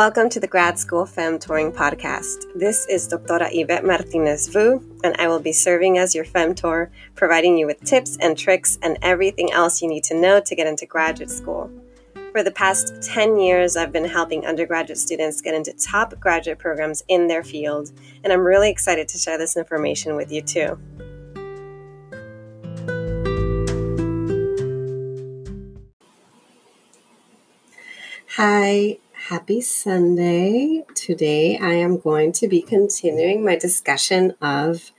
Welcome to the Grad School Femtoring Podcast. This is Doctora Yvette Martinez Vu, and I will be serving as your femtor, providing you with tips and tricks and everything else you need to know to get into graduate school. For the past 10 years, I've been helping undergraduate students get into top graduate programs in their field, and I'm really excited to share this information with you too. Hi, happy Sunday. Today I am going to be continuing my discussion of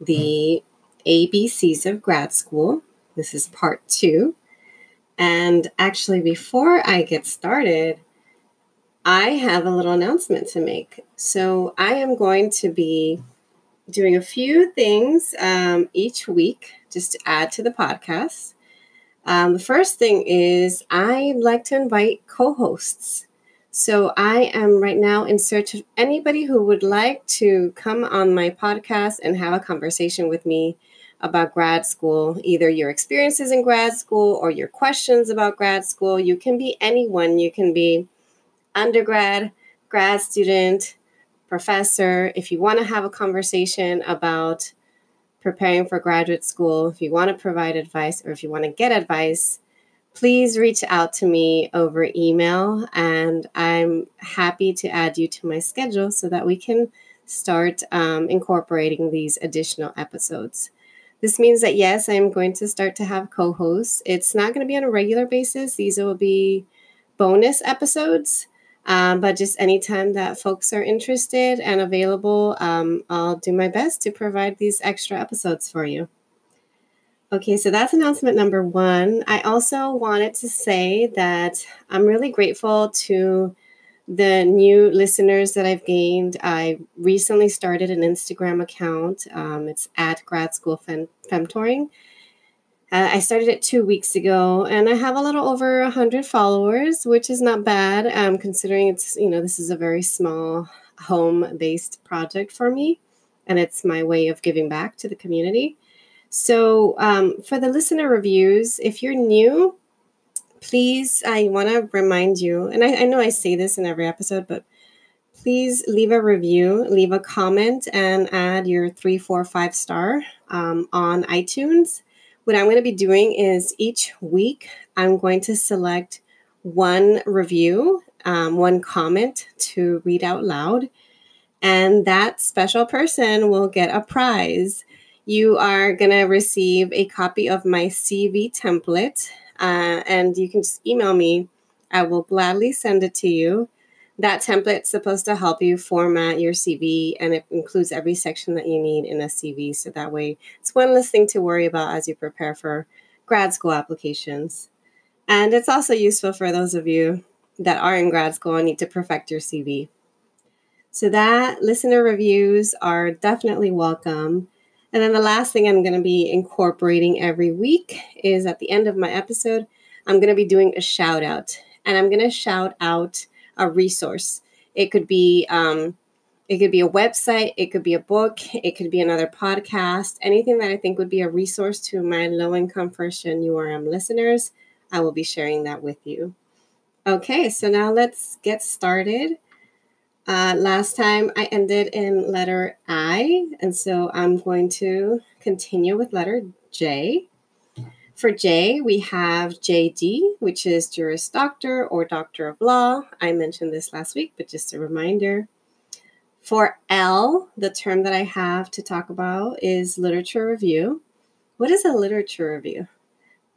the ABCs of grad school. This is part two. And actually, before I get started, I have a little announcement to make. So, I am going to be doing a few things um, each week just to add to the podcast. Um, the first thing is I'd like to invite co hosts. So, I am right now in search of anybody who would like to come on my podcast and have a conversation with me about grad school, either your experiences in grad school or your questions about grad school. You can be anyone. You can be undergrad, grad student, professor. If you want to have a conversation about preparing for graduate school, if you want to provide advice or if you want to get advice, please reach out to me over email and I'm happy to add you to my schedule so that we can start um, incorporating these additional episodes. This means that yes, I'm going to start to have co hosts. It's not going to be on a regular basis, these will be bonus episodes. Um, but just anytime that folks are interested and available, um, I'll do my best to provide these extra episodes for you. Okay, so that's announcement number one. I also wanted to say that I'm really grateful to the new listeners that I've gained. I recently started an Instagram account. Um, it's at Grad School Fem- Femtoring. Uh, I started it two weeks ago, and I have a little over hundred followers, which is not bad, um, considering it's you know this is a very small home-based project for me, and it's my way of giving back to the community. So, um, for the listener reviews, if you're new, please, I want to remind you, and I, I know I say this in every episode, but please leave a review, leave a comment, and add your three, four, five star um, on iTunes. What I'm going to be doing is each week, I'm going to select one review, um, one comment to read out loud, and that special person will get a prize. You are going to receive a copy of my CV template uh, and you can just email me. I will gladly send it to you. That template's supposed to help you format your CV, and it includes every section that you need in a CV. So that way, it's one less thing to worry about as you prepare for grad school applications. And it's also useful for those of you that are in grad school and need to perfect your CV. So that listener reviews are definitely welcome. And then the last thing I'm going to be incorporating every week is at the end of my episode, I'm going to be doing a shout out. And I'm going to shout out a resource. It could be um, it could be a website, it could be a book, it could be another podcast, anything that I think would be a resource to my low income first gen URM listeners. I will be sharing that with you. Okay, so now let's get started. Uh, last time I ended in letter I, and so I'm going to continue with letter J. For J, we have JD, which is Juris Doctor or Doctor of Law. I mentioned this last week, but just a reminder. For L, the term that I have to talk about is literature review. What is a literature review?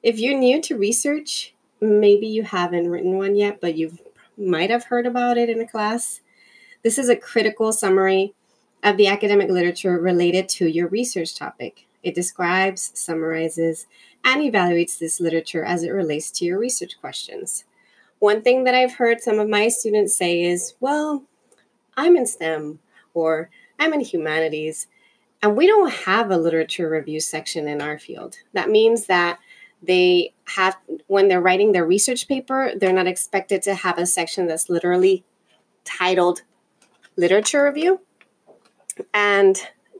If you're new to research, maybe you haven't written one yet, but you might have heard about it in a class. This is a critical summary of the academic literature related to your research topic. It describes, summarizes, and evaluates this literature as it relates to your research questions. One thing that I've heard some of my students say is, well, I'm in STEM or I'm in humanities, and we don't have a literature review section in our field. That means that they have, when they're writing their research paper, they're not expected to have a section that's literally titled literature review. And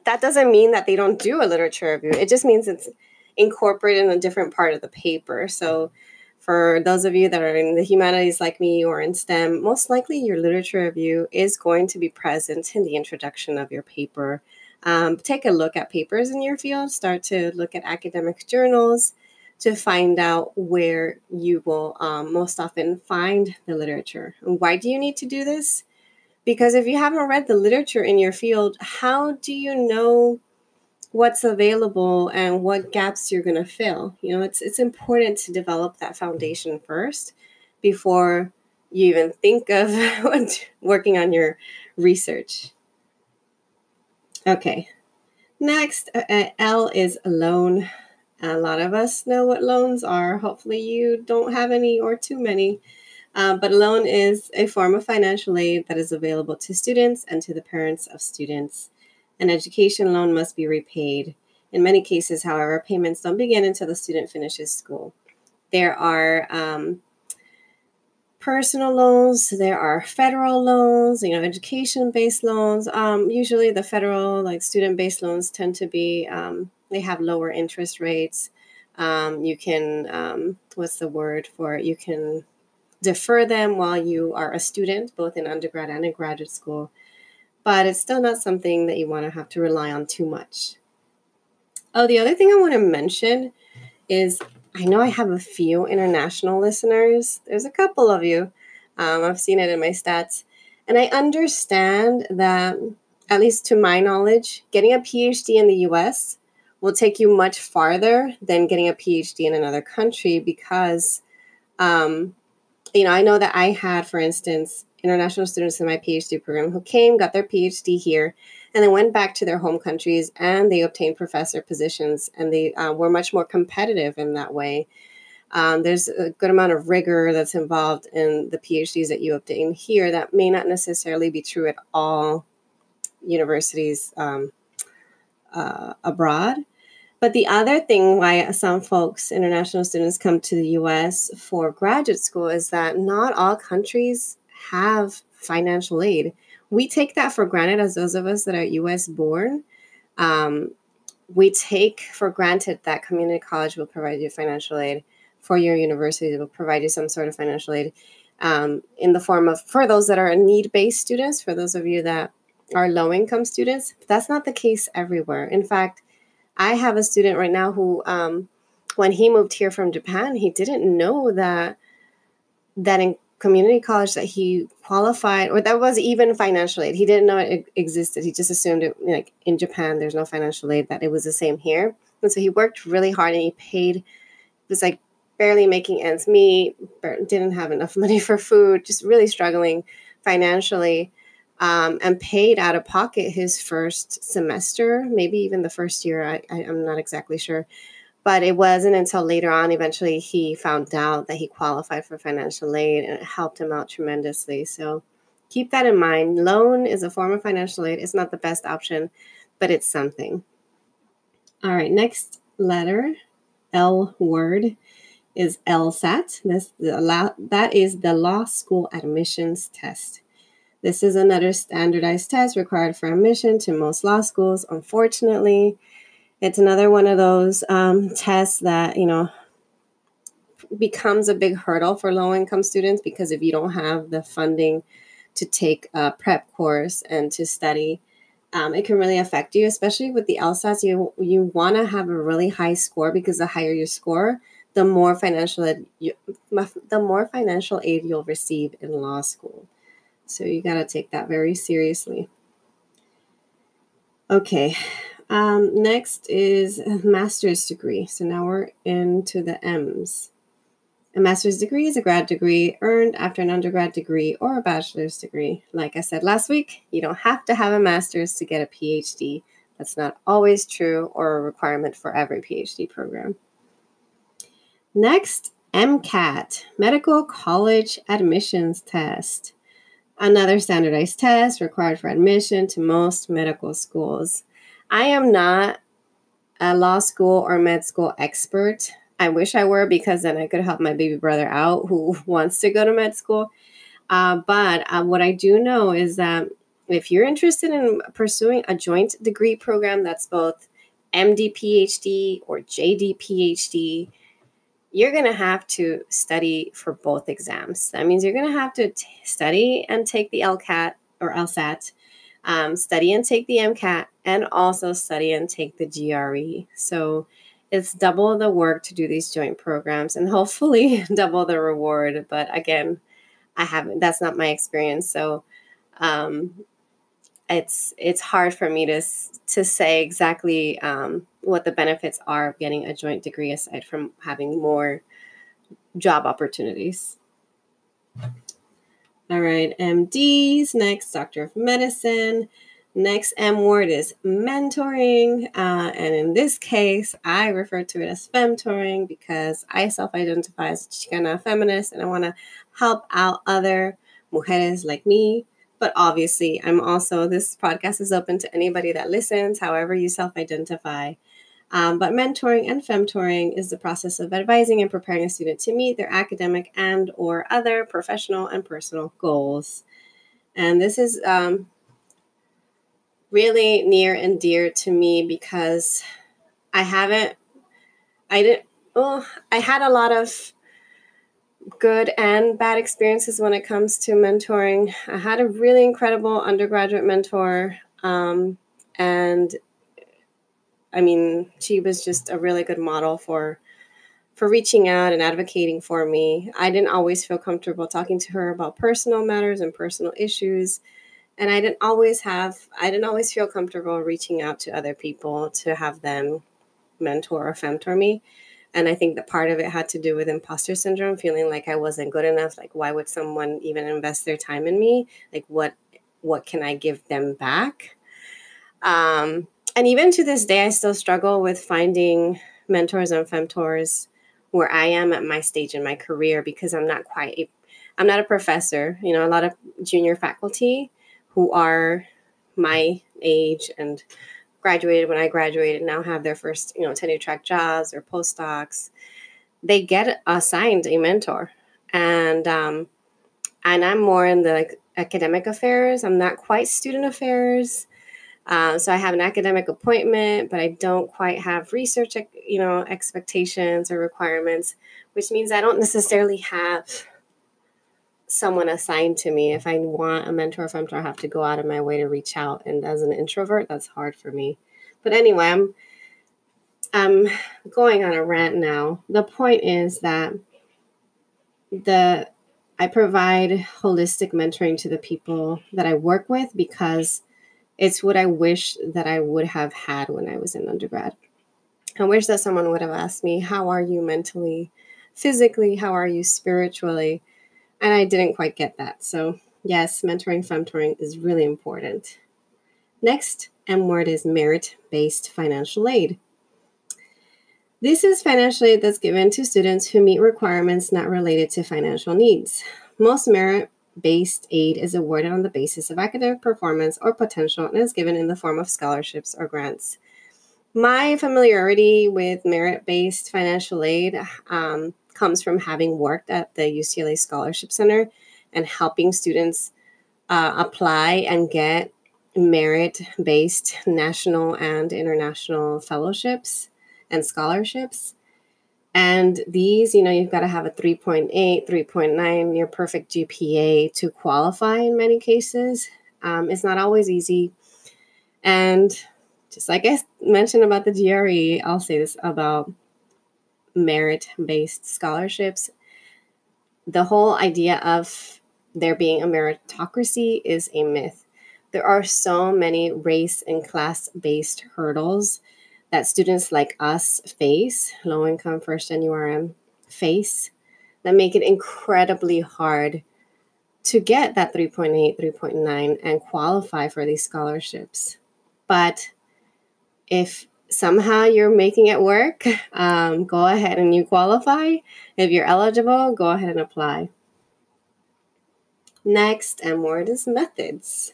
that doesn't mean that they don't do a literature review. It just means it's incorporated in a different part of the paper. So For those of you that are in the humanities like me or in STEM, most likely your literature review is going to be present in the introduction of your paper. Um, take a look at papers in your field, start to look at academic journals to find out where you will um, most often find the literature. And why do you need to do this? Because if you haven't read the literature in your field, how do you know what's available and what gaps you're going to fill? You know, it's it's important to develop that foundation first before you even think of working on your research. Okay. Next, uh, uh L is loan. A lot of us know what loans are. Hopefully, you don't have any or too many. Uh, but a loan is a form of financial aid that is available to students and to the parents of students. An education loan must be repaid. In many cases, however, payments don't begin until the student finishes school. There are um, personal loans, there are federal loans, you know, education based loans. Um, usually, the federal, like student based loans, tend to be, um, they have lower interest rates. Um, you can, um, what's the word for it? You can defer them while you are a student, both in undergrad and in graduate school. But it's still not something that you want to have to rely on too much. Oh, the other thing I want to mention is I know I have a few international listeners. There's a couple of you. Um, I've seen it in my stats. And I understand that, at least to my knowledge, getting a PhD in the US will take you much farther than getting a PhD in another country because um, you know, I know that I had, for instance, international students in my PhD program who came, got their PhD here, and then went back to their home countries and they obtained professor positions and they uh, were much more competitive in that way. Um, there's a good amount of rigor that's involved in the PhDs that you obtain here that may not necessarily be true at all universities um, uh, abroad. But the other thing why some folks, international students, come to the US for graduate school is that not all countries have financial aid. We take that for granted as those of us that are US born. Um, we take for granted that community college will provide you financial aid, for your university will provide you some sort of financial aid um, in the form of, for those that are need based students, for those of you that are low income students. That's not the case everywhere. In fact, I have a student right now who, um, when he moved here from Japan, he didn't know that that in community college that he qualified or that was even financial aid. He didn't know it existed. He just assumed it like in Japan there's no financial aid that it was the same here. And so he worked really hard and he paid it was like barely making ends meet, didn't have enough money for food, just really struggling financially um, and paid out of pocket his first semester, maybe even the first year. I, I, I'm not exactly sure. But it wasn't until later on, eventually, he found out that he qualified for financial aid and it helped him out tremendously. So keep that in mind. Loan is a form of financial aid. It's not the best option, but it's something. All right, next letter, L word, is LSAT. This, that is the law school admissions test. This is another standardized test required for admission to most law schools. Unfortunately, it's another one of those um, tests that, you know, becomes a big hurdle for low income students because if you don't have the funding to take a prep course and to study, um, it can really affect you, especially with the LSATs. You you want to have a really high score because the higher your score, the more financial ed you, the more financial aid you'll receive in law school. So you got to take that very seriously. Okay, um, next is master's degree. So now we're into the M's. A master's degree is a grad degree earned after an undergrad degree or a bachelor's degree. Like I said last week, you don't have to have a master's to get a PhD. That's not always true or a requirement for every PhD program. Next, MCAT, Medical College Admissions Test another standardized test required for admission to most medical schools. I am not a law school or med school expert. I wish I were because then I could help my baby brother out who wants to go to med school. Uh, but uh, what I do know is that if you're interested in pursuing a joint degree program that's both MD PhD or JD PhD, you're going to have to study for both exams. That means you're going to have to t- study and take the LCAT or LSAT, um, study and take the MCAT, and also study and take the GRE. So it's double the work to do these joint programs and hopefully double the reward. But again, I haven't, that's not my experience. So um, it's it's hard for me to to say exactly um, what the benefits are of getting a joint degree aside from having more job opportunities. All right, MDs next, Doctor of Medicine. Next M word is mentoring. Uh, and in this case, I refer to it as femtoring because I self identify as Chicana feminist and I want to help out other mujeres like me but obviously, I'm also, this podcast is open to anybody that listens, however you self identify. Um, but mentoring and femtoring is the process of advising and preparing a student to meet their academic and or other professional and personal goals. And this is um, really near and dear to me because I haven't, I didn't, oh, I had a lot of good and bad experiences when it comes to mentoring. I had a really incredible undergraduate mentor, um, and I mean, she was just a really good model for for reaching out and advocating for me. I didn't always feel comfortable talking to her about personal matters and personal issues. And I didn't always have, I didn't always feel comfortable reaching out to other people to have them mentor or femtor me. And I think that part of it had to do with imposter syndrome, feeling like I wasn't good enough. Like, why would someone even invest their time in me? Like, what what can I give them back? Um, and even to this day, I still struggle with finding mentors and femtors where I am at my stage in my career because I'm not quite a, I'm not a professor. You know, a lot of junior faculty who are my age and graduated when I graduated now have their first, you know, tenure track jobs or postdocs, they get assigned a mentor. And um, and I'm more in the like, academic affairs. I'm not quite student affairs. Uh, so I have an academic appointment, but I don't quite have research, you know, expectations or requirements, which means I don't necessarily have someone assigned to me. If I want a mentor, if I'm to have to go out of my way to reach out, and as an introvert, that's hard for me. But anyway, I'm I'm going on a rant now. The point is that the I provide holistic mentoring to the people that I work with because it's what I wish that I would have had when I was in undergrad. I wish that someone would have asked me, How are you mentally, physically? How are you spiritually? And I didn't quite get that. So, yes, mentoring, femtoring is really important. Next M word is merit based financial aid. This is financial aid that's given to students who meet requirements not related to financial needs. Most merit based aid is awarded on the basis of academic performance or potential and is given in the form of scholarships or grants. My familiarity with merit based financial aid um, comes from having worked at the UCLA Scholarship Center and helping students uh, apply and get merit based national and international fellowships and scholarships. And these, you know, you've got to have a 3.8, 3.9 near perfect GPA to qualify in many cases. Um, it's not always easy. And just like I mentioned about the GRE, I'll say this about merit based scholarships, the whole idea of there being a meritocracy is a myth. There are so many race and class based hurdles that students like us face, low income first gen URM face, that make it incredibly hard to get that 3.8, 3.9 and qualify for these scholarships. But if somehow you're making it work, um, go ahead and you qualify. If you're eligible, go ahead and apply. Next, and word is methods.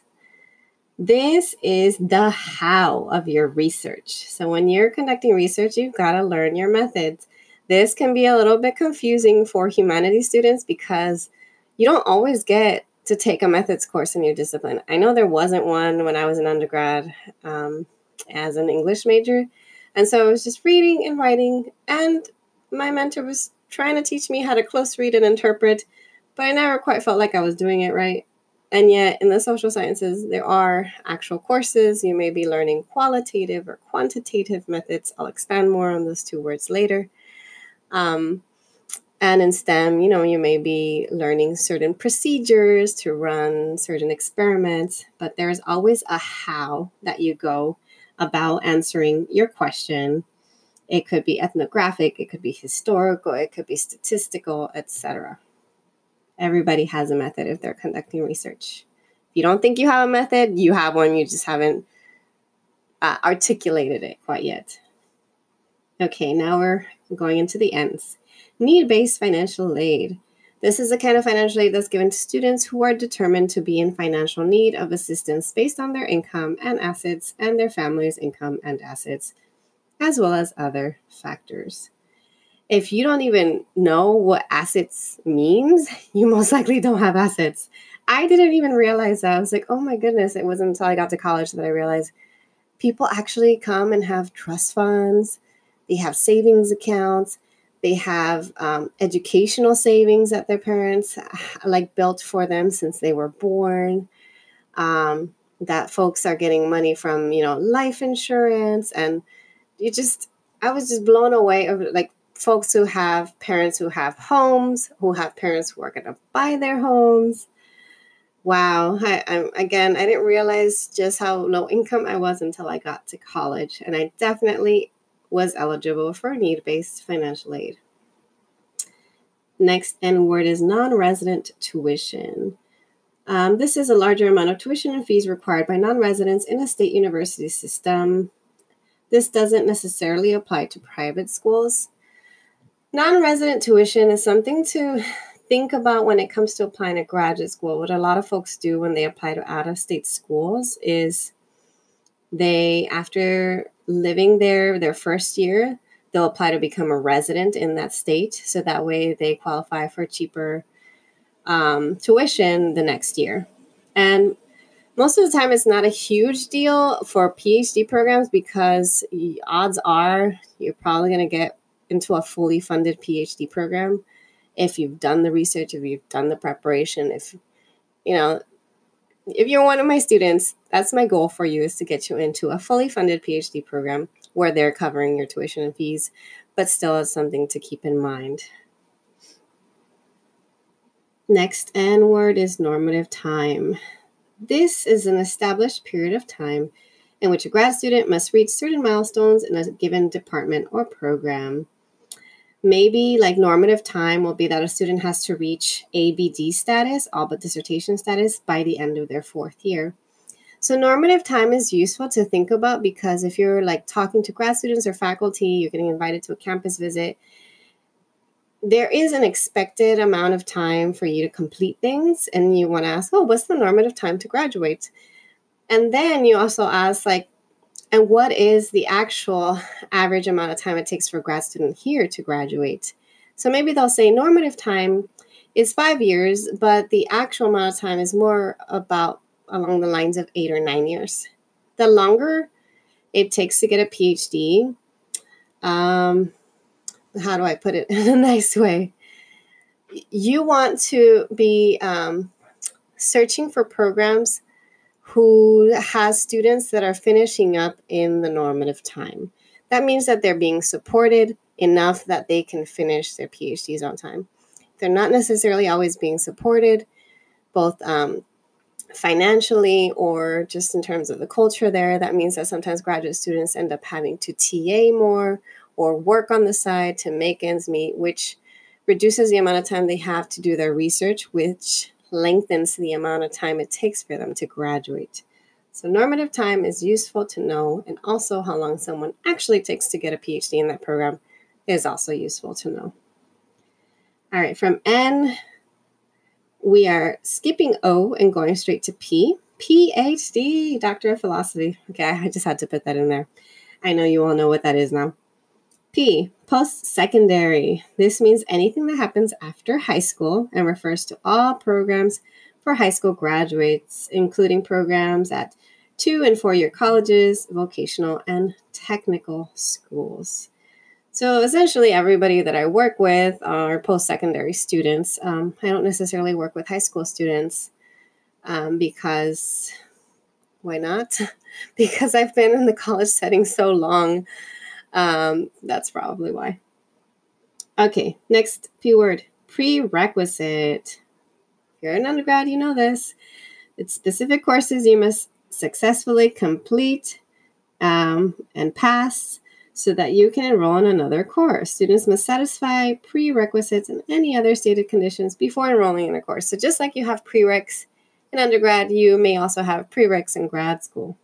This is the how of your research. So, when you're conducting research, you've got to learn your methods. This can be a little bit confusing for humanities students because you don't always get to take a methods course in your discipline. I know there wasn't one when I was an undergrad. Um, as an English major. And so I was just reading and writing, and my mentor was trying to teach me how to close read and interpret, but I never quite felt like I was doing it right. And yet, in the social sciences, there are actual courses. You may be learning qualitative or quantitative methods. I'll expand more on those two words later. Um, and in STEM, you know, you may be learning certain procedures to run certain experiments, but there's always a how that you go about answering your question. It could be ethnographic, it could be historical, it could be statistical, etc. Everybody has a method if they're conducting research. If you don't think you have a method, you have one, you just haven't uh, articulated it quite yet. Okay, now we're going into the ends. Need based financial aid. This is the kind of financial aid that's given to students who are determined to be in financial need of assistance based on their income and assets and their family's income and assets, as well as other factors. If you don't even know what assets means, you most likely don't have assets. I didn't even realize that. I was like, oh my goodness, it wasn't until I got to college that I realized people actually come and have trust funds, they have savings accounts, they have um, educational savings that their parents like built for them since they were born. Um, that folks are getting money from, you know, life insurance, and you just, I was just blown away of like folks who have parents who have homes, who have parents who are going to buy their homes. Wow. I, I'm, again, I didn't realize just how low income I was until I got to college. And I definitely was eligible for need based financial aid. Next N word is non resident tuition. Um, this is a larger amount of tuition and fees required by non residents in a state university system. This doesn't necessarily apply to private schools. Non resident tuition is something to think about when it comes to applying to graduate school. What a lot of folks do when they apply to out of state schools is they, after living there their first year, they'll apply to become a resident in that state. So that way they qualify for cheaper um, tuition the next year. And most of the time, it's not a huge deal for PhD programs because odds are you're probably going to get into a fully funded PhD program if you've done the research, if you've done the preparation, if you know if you're one of my students, that's my goal for you is to get you into a fully funded PhD program where they're covering your tuition and fees, but still it's something to keep in mind. Next N word is normative time. This is an established period of time in which a grad student must reach certain milestones in a given department or program maybe like normative time will be that a student has to reach ABD status, all but dissertation status, by the end of their fourth year. So normative time is useful to think about because if you're like talking to grad students or faculty, you're getting invited to a campus visit, there is an expected amount of time for you to complete things and you want to ask, "Oh, what's the normative time to graduate?" And then you also ask like and what is the actual average amount of time it takes for a grad student here to graduate? So maybe they'll say normative time is five years, but the actual amount of time is more about along the lines of eight or nine years. The longer it takes to get a PhD, um, how do I put it in a nice way? You want to be um, searching for programs who has students that are finishing up in the normative time. That means that they're being supported enough that they can finish their PhDs on time. They're not necessarily always being supported, both um, financially or just in terms of the culture there. That means that sometimes graduate students end up having to TA more or work on the side to make ends meet, which reduces the amount of time they have to do their research, which lengthens the amount of time it takes for them to graduate. So, normative time is useful to know, and also how long someone actually takes to get a PhD in that program is also useful to know. All right, from N, we are skipping O and going straight to P. PhD, Doctor of Philosophy. Okay, I just had to put that in there. I know you all know what that is now. Post secondary. This means anything that happens after high school and refers to all programs for high school graduates, including programs at two and four year colleges, vocational, and technical schools. So essentially, everybody that I work with are post secondary students. Um, I don't necessarily work with high school students um, because why not? because I've been in the college setting so long. Um, that's probably why. Okay, next P word prerequisite. If you're an undergrad, you know this. It's specific courses you must successfully complete um, and pass so that you can enroll in another course. Students must satisfy prerequisites and any other stated conditions before enrolling in a course. So just like you have prereqs in undergrad, you may also have prereqs in grad school.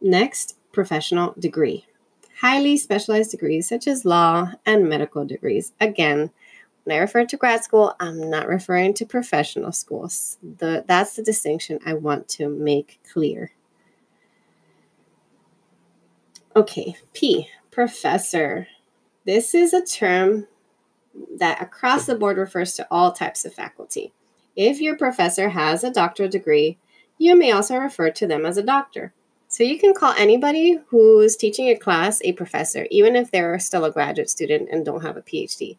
Next, professional degree. Highly specialized degrees such as law and medical degrees. Again, when I refer to grad school, I'm not referring to professional schools. The, that's the distinction I want to make clear. Okay, P, professor. This is a term that across the board refers to all types of faculty. If your professor has a doctoral degree, you may also refer to them as a doctor. So you can call anybody who's teaching a class a professor, even if they're still a graduate student and don't have a PhD.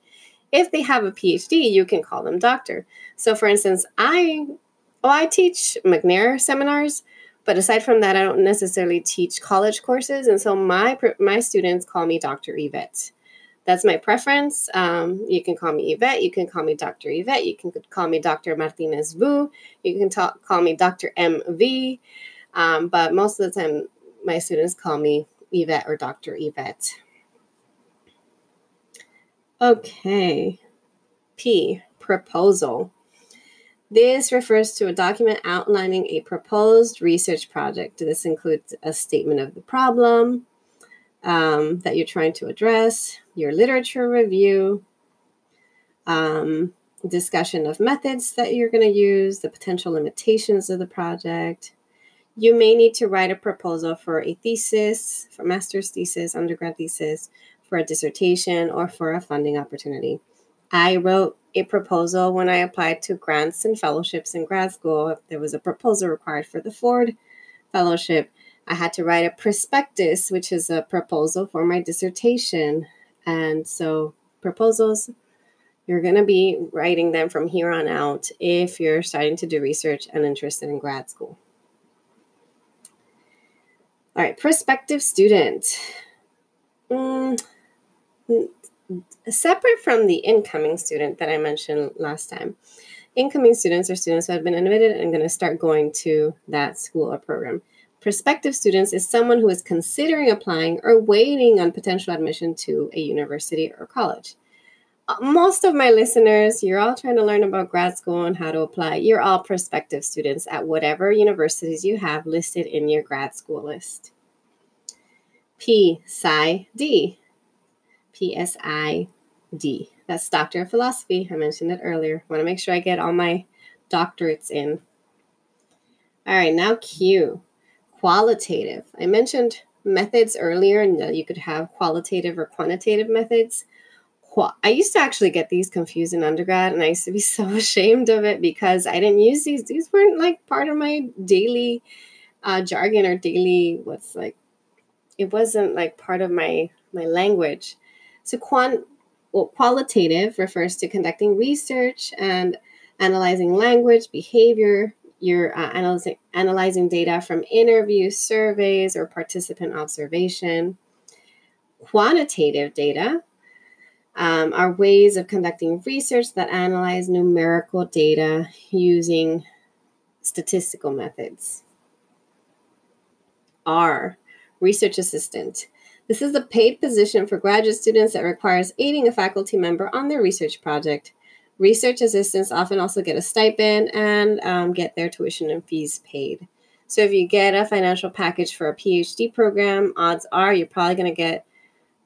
If they have a PhD, you can call them doctor. So for instance, I oh I teach McNair seminars, but aside from that, I don't necessarily teach college courses, and so my my students call me Dr. Yvette. That's my preference. Um, you can call me Yvette. You can call me Dr. Yvette. You can call me Dr. Martinez Vu. You can talk, call me Dr. MV. Um, but most of the time, my students call me Yvette or Dr. Yvette. Okay. P, proposal. This refers to a document outlining a proposed research project. This includes a statement of the problem um, that you're trying to address, your literature review, um, discussion of methods that you're going to use, the potential limitations of the project. You may need to write a proposal for a thesis, for master's thesis, undergrad thesis, for a dissertation, or for a funding opportunity. I wrote a proposal when I applied to grants and fellowships in grad school. There was a proposal required for the Ford Fellowship. I had to write a prospectus, which is a proposal for my dissertation. And so, proposals, you're going to be writing them from here on out if you're starting to do research and interested in grad school. All right, prospective student. Mm, separate from the incoming student that I mentioned last time, incoming students are students who have been admitted and going to start going to that school or program. Prospective students is someone who is considering applying or waiting on potential admission to a university or college. Uh, most of my listeners, you're all trying to learn about grad school and how to apply. You're all prospective students at whatever universities you have listed in your grad school list. P, Psi, D. PSID. That's Doctor of Philosophy. I mentioned it earlier. Want to make sure I get all my doctorates in. All right, now Q. Qualitative. I mentioned methods earlier and you could have qualitative or quantitative methods. I used to actually get these confused in undergrad, and I used to be so ashamed of it because I didn't use these. These weren't like part of my daily uh, jargon or daily what's like. It wasn't like part of my my language. So, quant, well, qualitative refers to conducting research and analyzing language, behavior. You're uh, analyzing, analyzing data from interviews, surveys, or participant observation. Quantitative data um, are ways of conducting research that analyze numerical data using statistical methods. R, research assistant. This is a paid position for graduate students that requires aiding a faculty member on their research project. Research assistants often also get a stipend and um, get their tuition and fees paid. So if you get a financial package for a PhD program, odds are you're probably going to get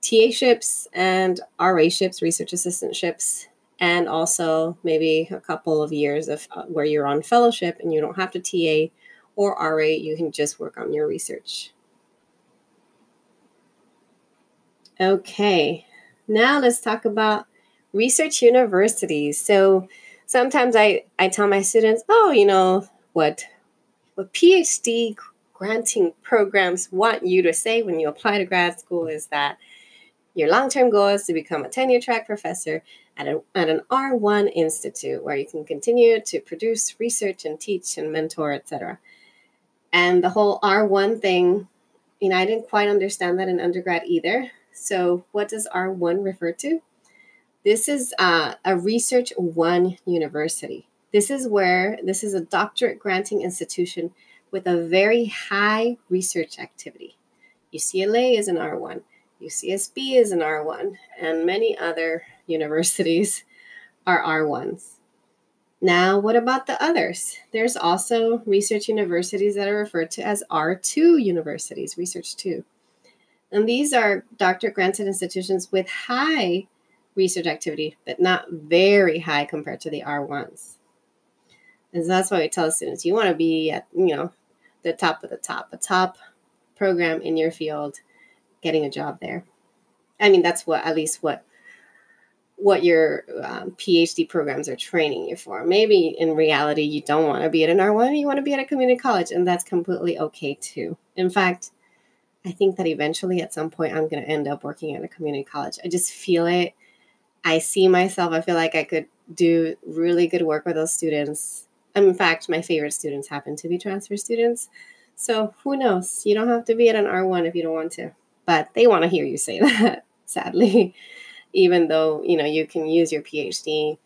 TA ships and RA ships, research assistant ships, and also maybe a couple of years of uh, where you're on fellowship and you don't have to TA or RA, you can just work on your research. Okay, now let's talk about research universities. So sometimes I, I tell my students, oh, you know, what, what PhD granting programs want you to say when you apply to grad school is that Your long term goal is to become a tenure track professor at, a, at an R1 institute where you can continue to produce research and teach and mentor, etc. And the whole R1 thing, you know, I didn't quite understand that in undergrad either. So, what does R1 refer to? This is uh, a Research One university. This is where this is a doctorate granting institution with a very high research activity. UCLA is an R1, UCSB is an R1, and many other universities are R1s. Now, what about the others? There's also research universities that are referred to as R2 universities, Research 2. And these are doctorate granted institutions with high research activity, but not very high compared to the R1s. And that's why we tell students you want to be at, you know, the top of the top, a top program in your field, getting a job there. I mean, that's what at least what what your um, PhD programs are training you for. Maybe in reality, you don't want to be at an R1, you want to be at a community college, and that's completely okay too. In fact, I think that eventually at some point I'm going to end up working at a community college. I just feel it. I see myself, I feel like I could do really good work with those students. In fact, my favorite students happen to be transfer students. So who knows? You don't have to be at an R1 if you don't want to, but they want to hear you say that, sadly even though you know you can use your phd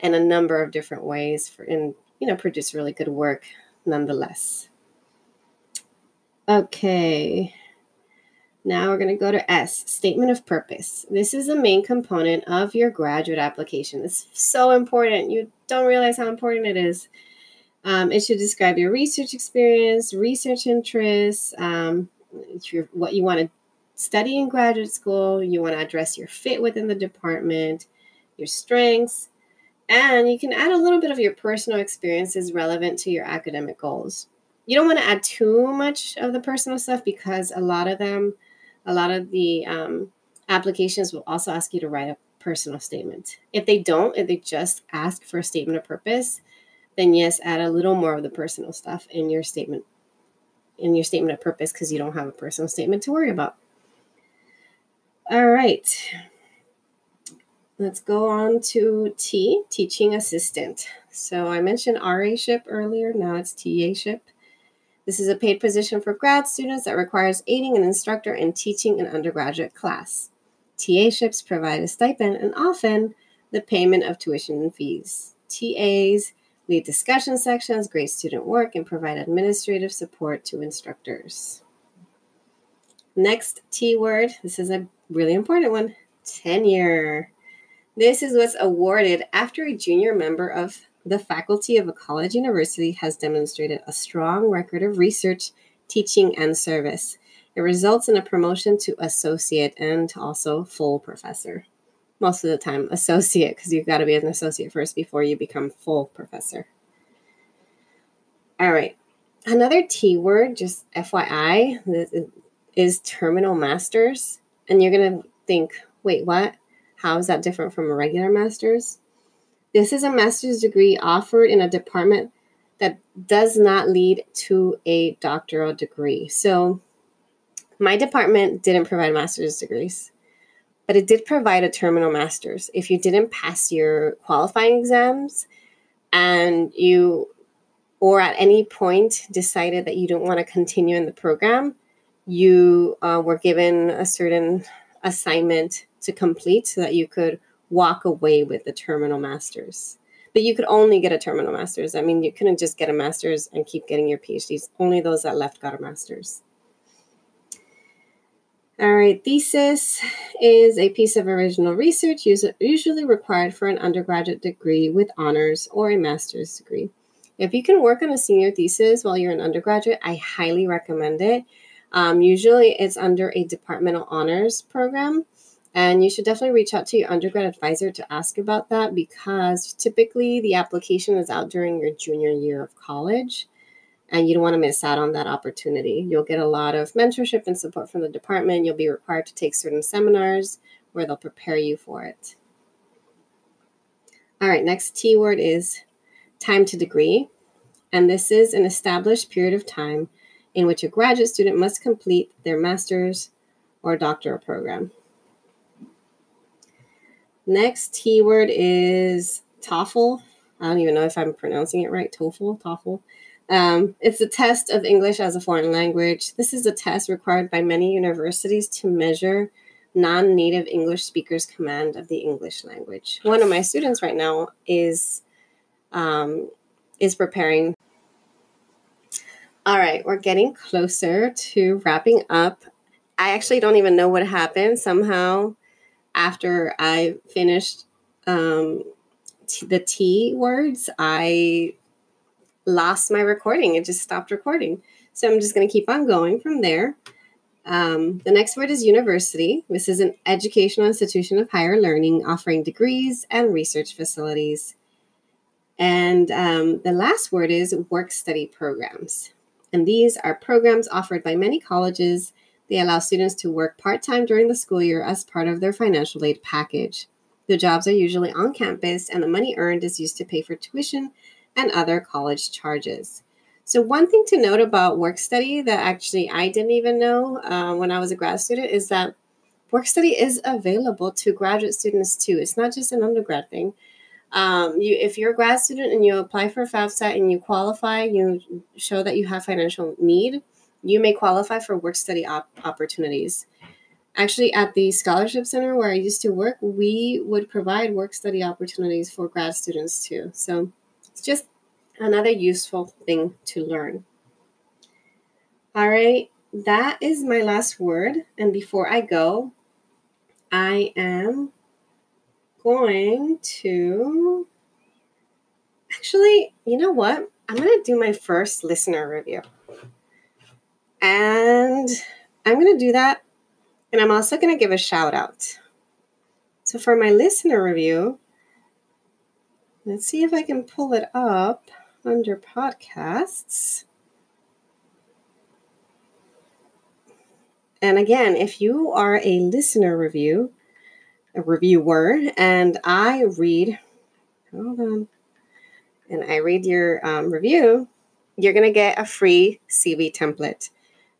in a number of different ways for and you know produce really good work nonetheless okay now we're going to go to S, statement of purpose. This is a main component of your graduate application. It's so important. You don't realize how important it is. Um, it should describe your research experience, research interests, um, your, what you want to study in graduate school, you want to address your fit within the department, your strengths, and you can add a little bit of your personal experiences relevant to your academic goals. You don't want to add too much of the personal stuff because a lot of them, a lot of the um, applications will also ask you to write a personal statement. If they don't, if they just ask for a statement of purpose, then yes, add a little more of the personal stuff in your statement in your statement of purpose because you don't have a personal statement to worry about. All right. Let's go on to T, teaching assistant. So I mentioned RA-ship earlier, now it's TA-ship. This is a paid position for grad students that requires aiding an instructor in teaching an undergraduate class. TA-ships provide a stipend and often the payment of tuition and fees. TAs lead discussion sections, grade student work, and provide administrative support to instructors. Next T word, this is a really important one tenure. This is what's awarded after a junior member of the faculty of a college university has demonstrated a strong record of research, teaching, and service. It results in a promotion to associate and also full professor. Most of the time, associate, because you've got to be an associate first before you become full professor. All right. Another T word, just FYI, is terminal masters. And you're going to think, wait, what? How is that different from a regular master's? This is a master's degree offered in a department that does not lead to a doctoral degree. So, my department didn't provide master's degrees, but it did provide a terminal master's. If you didn't pass your qualifying exams and you, or at any point decided that you don't want to continue in the program, you uh, were given a certain assignment to complete so that you could walk away with the terminal masters. But you could only get a terminal master's. I mean, you couldn't just get a master's and keep getting your PhDs. Only those that left got a master's. All right, thesis is a piece of original research usually required for an undergraduate degree with honors or a master's degree. If you can work on a senior thesis while you're an undergraduate, I highly recommend it um, usually it's under a departmental honors program. And you should definitely reach out to your undergrad advisor to ask about that because typically the application is out during your junior year of college and you don't want to miss out on that opportunity. You'll get a lot of mentorship and support from the department. You'll be required to take certain seminars where they'll prepare you for it. All right, next T word is time to degree. And this is an established period of time in which a graduate student must complete their master's or doctoral program. Next T word is TOEFL. I don't even know if I'm pronouncing it right. TOEFL, TOEFL. Um, it's a test of English as a foreign language. This is a test required by many universities to measure non native English speakers' command of the English language. One of my students right now is um, is preparing. All right, we're getting closer to wrapping up. I actually don't even know what happened. Somehow, after I finished um, t- the T words, I lost my recording. It just stopped recording. So I'm just going to keep on going from there. Um, the next word is university. This is an educational institution of higher learning offering degrees and research facilities. And um, the last word is work study programs. And these are programs offered by many colleges. They allow students to work part time during the school year as part of their financial aid package. The jobs are usually on campus, and the money earned is used to pay for tuition and other college charges. So, one thing to note about work study that actually I didn't even know uh, when I was a grad student is that work study is available to graduate students too. It's not just an undergrad thing. Um, you, if you're a grad student and you apply for FAFSA and you qualify, you show that you have financial need, you may qualify for work study op- opportunities. Actually, at the scholarship center where I used to work, we would provide work study opportunities for grad students too. So it's just another useful thing to learn. All right, that is my last word. And before I go, I am going to actually, you know what? I'm going to do my first listener review. And I'm going to do that. And I'm also going to give a shout out. So for my listener review, let's see if I can pull it up under podcasts. And again, if you are a listener review, a reviewer, and I read, hold on, and I read your um, review, you're going to get a free CV template.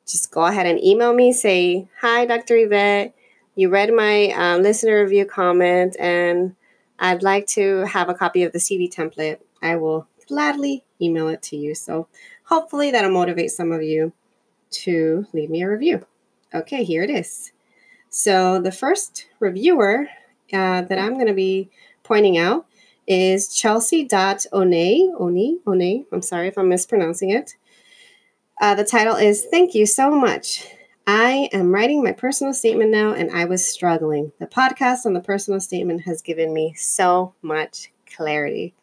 Just go ahead and email me, say, Hi, Dr. Yvette. You read my um, listener review comment, and I'd like to have a copy of the CV template. I will gladly email it to you. So hopefully that'll motivate some of you to leave me a review. Okay, here it is. So the first reviewer uh, that I'm going to be pointing out is Chelsea.one, Oni, One. I'm sorry if I'm mispronouncing it. Uh, the title is Thank You So Much. I am writing my personal statement now and I was struggling. The podcast on the personal statement has given me so much clarity.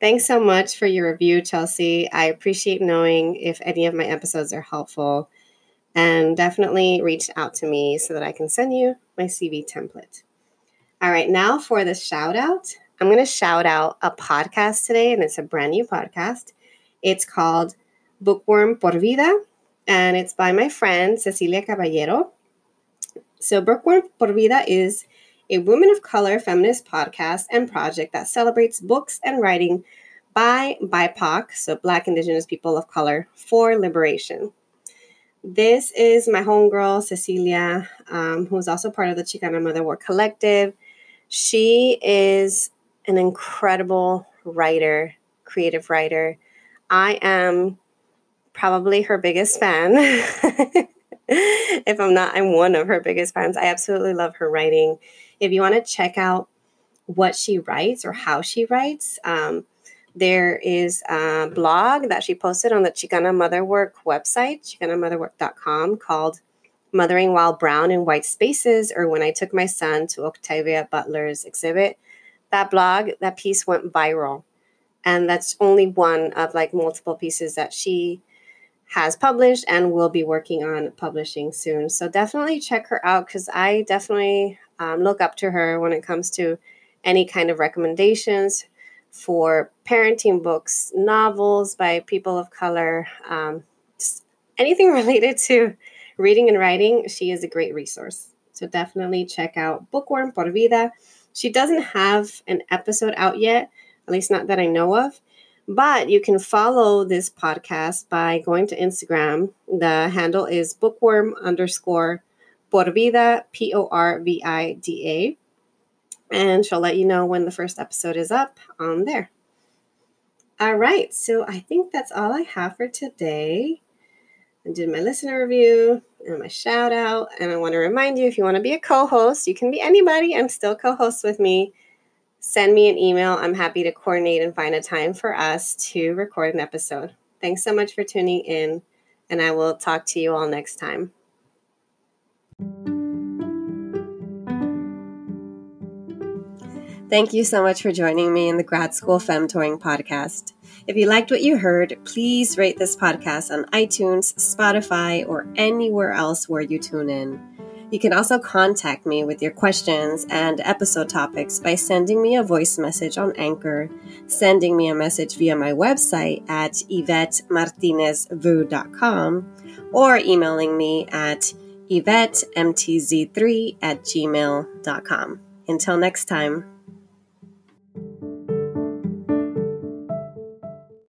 Thanks so much for your review, Chelsea. I appreciate knowing if any of my episodes are helpful. And definitely reach out to me so that I can send you my CV template. All right, now for the shout out. I'm going to shout out a podcast today, and it's a brand new podcast. It's called Bookworm por Vida, and it's by my friend Cecilia Caballero. So, Bookworm por Vida is a women of color feminist podcast and project that celebrates books and writing by BIPOC, so Black, Indigenous people of color, for liberation. This is my homegirl, Cecilia, um, who's also part of the Chicana Motherwork Collective. She is an incredible writer, creative writer. I am probably her biggest fan. if I'm not, I'm one of her biggest fans. I absolutely love her writing. If you want to check out what she writes or how she writes, um, there is a blog that she posted on the Chicana Motherwork website, chicanamotherwork.com, called Mothering While Brown in White Spaces, or When I Took My Son to Octavia Butler's exhibit. That blog, that piece went viral. And that's only one of like multiple pieces that she has published and will be working on publishing soon. So definitely check her out because I definitely um, look up to her when it comes to any kind of recommendations for parenting books, novels by people of color, um, anything related to reading and writing. She is a great resource. So definitely check out Bookworm por Vida. She doesn't have an episode out yet, at least not that I know of. But you can follow this podcast by going to Instagram. The handle is bookworm underscore por vida, P O R V I D A. and she'll let you know when the first episode is up on there. All right, so I think that's all I have for today. I did my listener review and my shout out. And I want to remind you if you want to be a co host, you can be anybody and still co host with me. Send me an email. I'm happy to coordinate and find a time for us to record an episode. Thanks so much for tuning in, and I will talk to you all next time. Thank you so much for joining me in the Grad School Femtoring podcast. If you liked what you heard, please rate this podcast on iTunes, Spotify, or anywhere else where you tune in. You can also contact me with your questions and episode topics by sending me a voice message on Anchor, sending me a message via my website at YvetteMartinezVu.com, or emailing me at YvetteMTZ3 at gmail.com. Until next time.